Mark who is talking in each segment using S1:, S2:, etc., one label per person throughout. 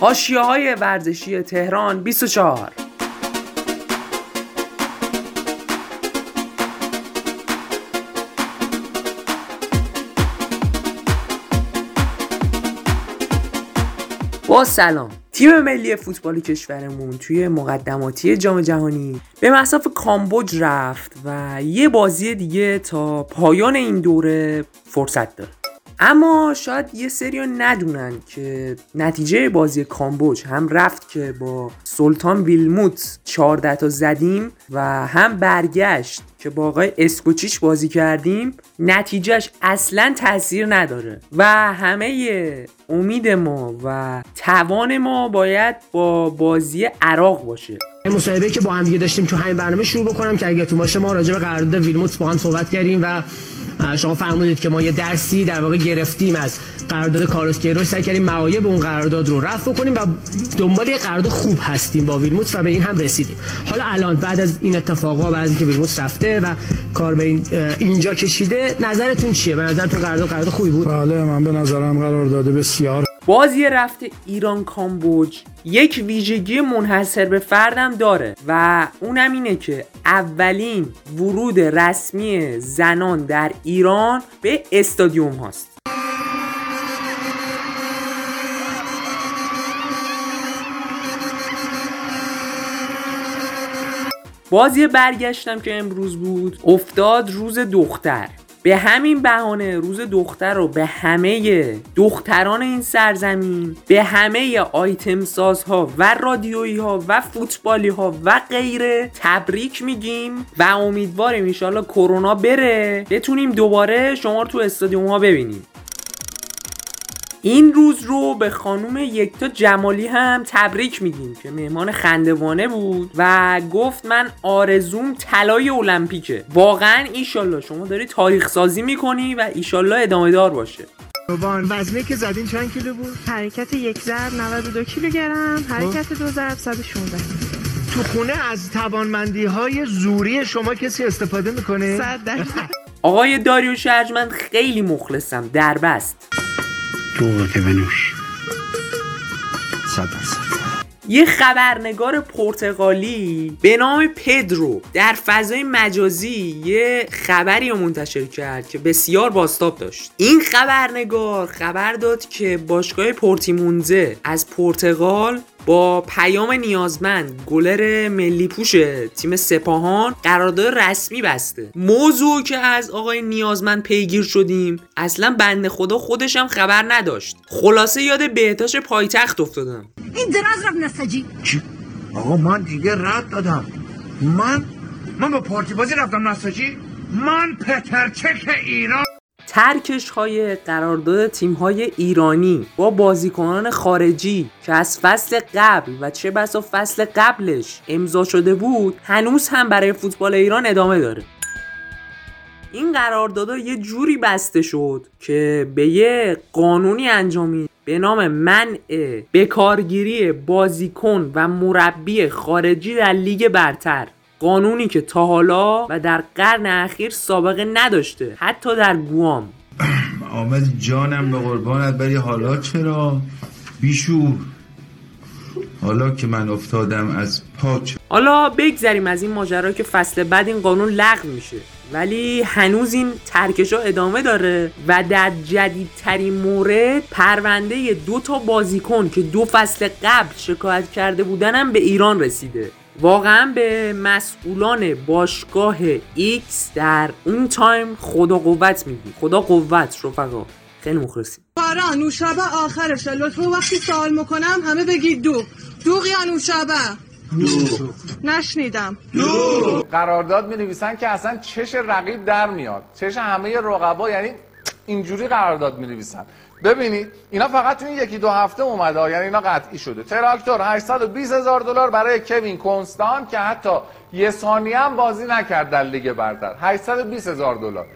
S1: هاشیه های ورزشی تهران 24 با سلام. تیم ملی فوتبال کشورمون توی مقدماتی جام جهانی به مصاف کامبوج رفت و یه بازی دیگه تا پایان این دوره فرصت داره. اما شاید یه سری ندونن که نتیجه بازی کامبوج هم رفت که با سلطان ویلموت 14 تا زدیم و هم برگشت که با آقای اسکوچیچ بازی کردیم نتیجهش اصلا تاثیر نداره و همه امید ما و توان ما باید با بازی عراق باشه.
S2: مصاحبه که با هم دیگه داشتیم تو همین برنامه شروع بکنم که اگه تو باشه ما راجع به قرارداد ویلموت با هم صحبت کردیم و شما فرمودید که ما یه درسی در واقع گرفتیم از قرارداد کارلوس کیروش. سعی کردیم معایب اون قرارداد رو رفع کنیم و دنبال یه قرارداد خوب هستیم با ویلموت و به این هم رسیدیم. حالا الان بعد از این اتفاقا بعد از اینکه ویلموت رفته و کار به این اینجا کشیده نظرتون چیه؟ به نظرتون قرارداد قرارداد خوبی بود؟
S3: بله من به نظرم قرارداد بسیار
S1: بازی رفته ایران کامبوج. یک ویژگی منحصر به فردم داره و اونم اینه که اولین ورود رسمی زنان در ایران به استادیوم هاست. بازی برگشتم که امروز بود. افتاد روز دختر. به همین بهانه روز دختر رو به همه دختران این سرزمین به همه آیتم سازها و رادیویی ها و فوتبالی ها و غیره تبریک میگیم و امیدواریم انشالله کرونا بره. بتونیم دوباره شما رو تو استادیوم ها ببینیم. این روز رو به خانوم یکتا جمالی هم تبریک میگیم که مهمان خندوانه بود و گفت من آرزوم طلای المپیکه. واقعا ایشالله شما داری تاریخ سازی می‌کنی و ایشالله ادامه دار باشه.
S4: وزنه که زدین چند کیلو بود؟
S5: حرکت یک ضرب 92 کیلوگرم حرکت دو ضرب 116
S4: تو خونه از توانمندی های زوری شما کسی استفاده می‌کنه؟
S5: صد
S1: آقای داریوش ارجمند خیلی مخلصم دربست.
S6: دوغه که بنوش. صد
S1: یه خبرنگار پرتغالی به نام پدرو در فضای مجازی یه خبری رو منتشر کرد که بسیار باستاب داشت. این خبرنگار خبر داد که باشگاه پورتیمونزه از پرتغال با پیام نیازمند گلر ملی پوش تیم سپاهان قرارداد رسمی بسته. موضوع که از آقای نیازمند پیگیر شدیم اصلا بنده خدا خودشم خبر نداشت. خلاصه یاد بهتاش پایتخت افتادم.
S7: این دراز رفت نسجی
S4: چی؟ آقا من دیگه رد دادم. من؟ من با پارتی بازی رفتم نساجی من پترچک ایران.
S1: ترکش های قرارداد تیم های ایرانی با بازیکنان خارجی که از فصل قبل و چه بسا فصل قبلش امضا شده بود هنوز هم برای فوتبال ایران ادامه داره. این قراردادها یه جوری بسته شد که به یه قانونی انجامید به نام منع بکارگیری بازیکن و مربی خارجی در لیگ برتر قانونی که تا حالا و در قرن اخیر سابقه نداشته حتی در گوام.
S8: آمد جانم به قربانت بری. حالا چرا؟ بیشور. حالا که من افتادم از پاچ
S1: حالا بگذریم از این ماجرا که فصل بعد این قانون لغو میشه. ولی هنوز این ترکش ها ادامه داره و در جدیدترین مورد پرونده دو تا بازیکن که دو فصل قبل شکایت کرده بودن به ایران رسیده. واقعا به مسئولان باشگاه X در اون time خدا قوت میگی خدا قوت رفقا. خیلی مخلصی
S9: بارا نوشابه آخرشه. لطفا وقتی سوال می‌کنم همه بگید دو دوغ یا نوشابه نشنیدم.
S10: قرارداد می نویسن که اصلا چش رقیب در میاد. چش همه رقبا یعنی اینجوری قرارداد می نویسن ببینید اینا فقط تو این یکی دو هفته اومده یعنی اینا قطعی شده. تراکتور 820 هزار دلار برای کوین کنستانت که حتی یه ثانیه هم بازی نکرد در لیگ برتر. 820 هزار دلار.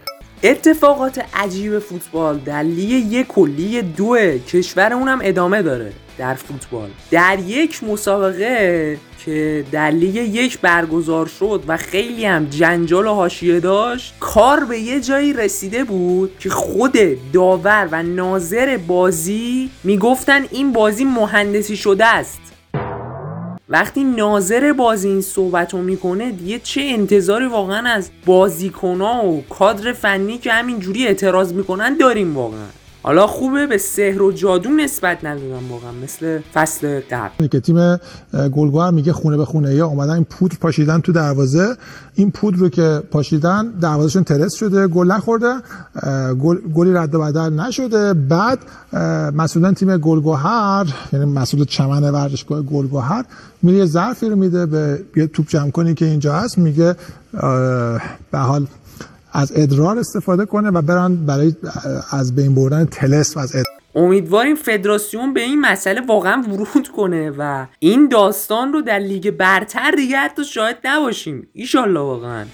S1: اتفاقات عجیب فوتبال در لیگ یک و لیگ دو کشورمون هم ادامه داره در فوتبال. در یک مسابقه که در لیگ یک برگزار شد و خیلی هم جنجال و حاشیه داشت کار به یه جایی رسیده بود که خود داور و ناظر بازی می‌گفتن این بازی مهندسی شده است. وقتی ناظر بازی این صحبت رو می‌کنه دیگه چه انتظاری واقعا از بازیکنها و کادر فنی که همینجوری اعتراض می‌کنن داریم واقعا. حالا خوبه به سحر و جادو نسبت ندادم واقعا مثل فصل قبل.
S7: که تیم گلگوهر میگه خونه به خونه یا اومدن این پودر پاشیدن تو دروازه. این پودر رو که پاشیدن دروازهشون ترس شده گل نخورده گلی رد و بدل نشده. بعد مسئولان تیم گلگوهر یعنی مسئول چمن ورزشگاه گلگوهر میره یه ظرفی رو میده به یه توپ جمع کنی که اینجا هست میگه به حال از ادرار استفاده کنه و برن برای از بین بردن تلس و از ادرار.
S1: امیدواریم فدراسیون به این مسئله واقعا ورود کنه و این داستان رو در لیگ برتر دیگه حتی شاید نباشیم. ایشالله واقعا.